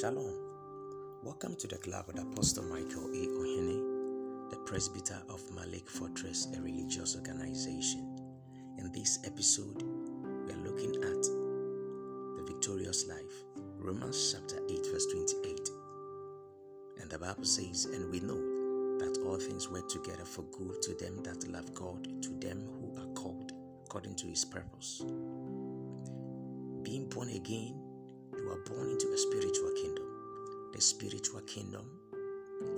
Shalom. Welcome to the club with Apostle Michael A. Ohene, the presbyter of Malik Fortress, a religious organization. In this episode, we are looking at the victorious life. Romans chapter 8, verse 28. And the Bible says, And we know that all things work together for good to them that love God, to them who are called according to his purpose. Being born again you are born into a spiritual kingdom. The spiritual kingdom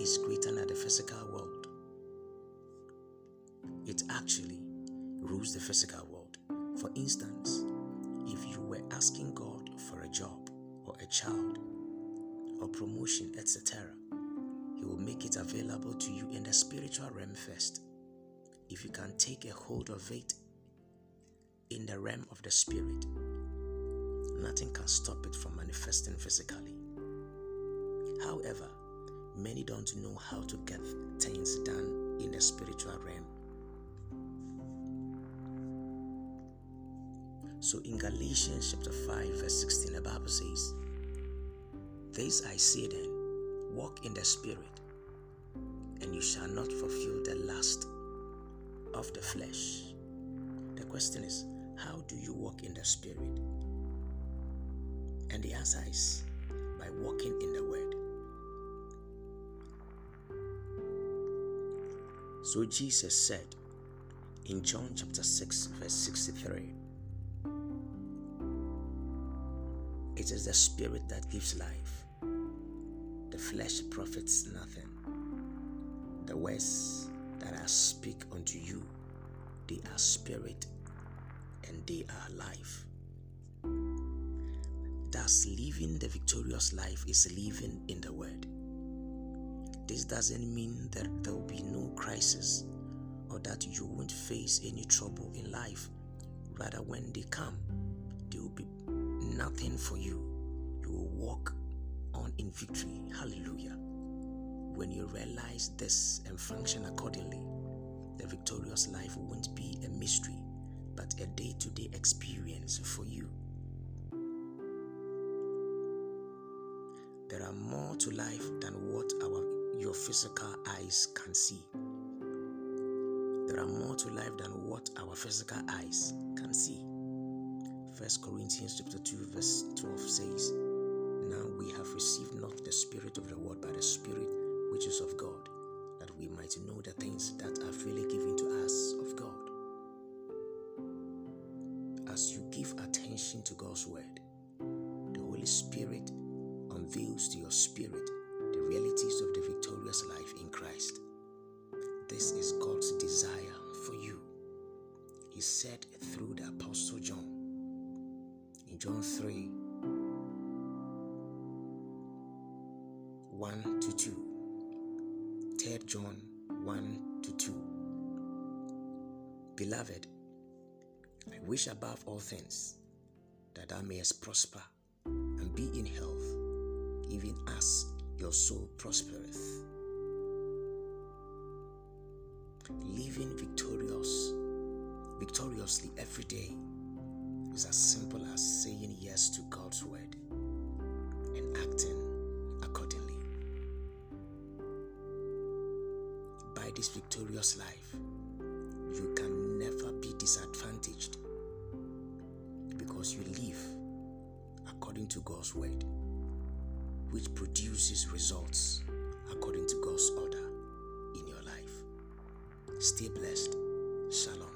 is greater than the physical world. It actually rules the physical world. For instance, if you were asking God for a job or a child or promotion, etc., He will make it available to you in the spiritual realm first. If you can take a hold of it in the realm of the spirit, nothing can stop it from manifesting physically. However, many don't know how to get things done in the spiritual realm. So in Galatians chapter 5, verse 16, the Bible says, This I say then, walk in the spirit, and you shall not fulfill the lust of the flesh. The question is, how do you walk in the spirit? And the answer is by walking in the Word. So Jesus said in John chapter 6, verse 63 It is the Spirit that gives life, the flesh profits nothing. The words that I speak unto you, they are spirit and they are life. Thus, living the victorious life is living in the Word. This doesn't mean that there will be no crisis or that you won't face any trouble in life. Rather, when they come, they will be nothing for you. You will walk on in victory. Hallelujah. When you realize this and function accordingly, the victorious life won't be a mystery, but a day to day experience for you. There are more to life than what our your physical eyes can see. There are more to life than what our physical eyes can see. First Corinthians chapter 2 verse 12 says, Now we have received not the spirit of the world, but the spirit which is of God, that we might know the things that are freely given to us of God. As you give attention to God's word, the Holy Spirit unveils to your spirit the realities of the victorious life in Christ. This is God's desire for you. He said through the Apostle John in John 3 1 to 2. 3 John 1 to 2. Beloved, I wish above all things that thou mayest prosper and be in health, even as your soul prospereth. Living victorious, victoriously every day is as simple as saying yes to God's word and acting accordingly. By this victorious life, you can never be disadvantaged because you live according to God's word, which produces results according to God's order in your life. Stay blessed. Shalom.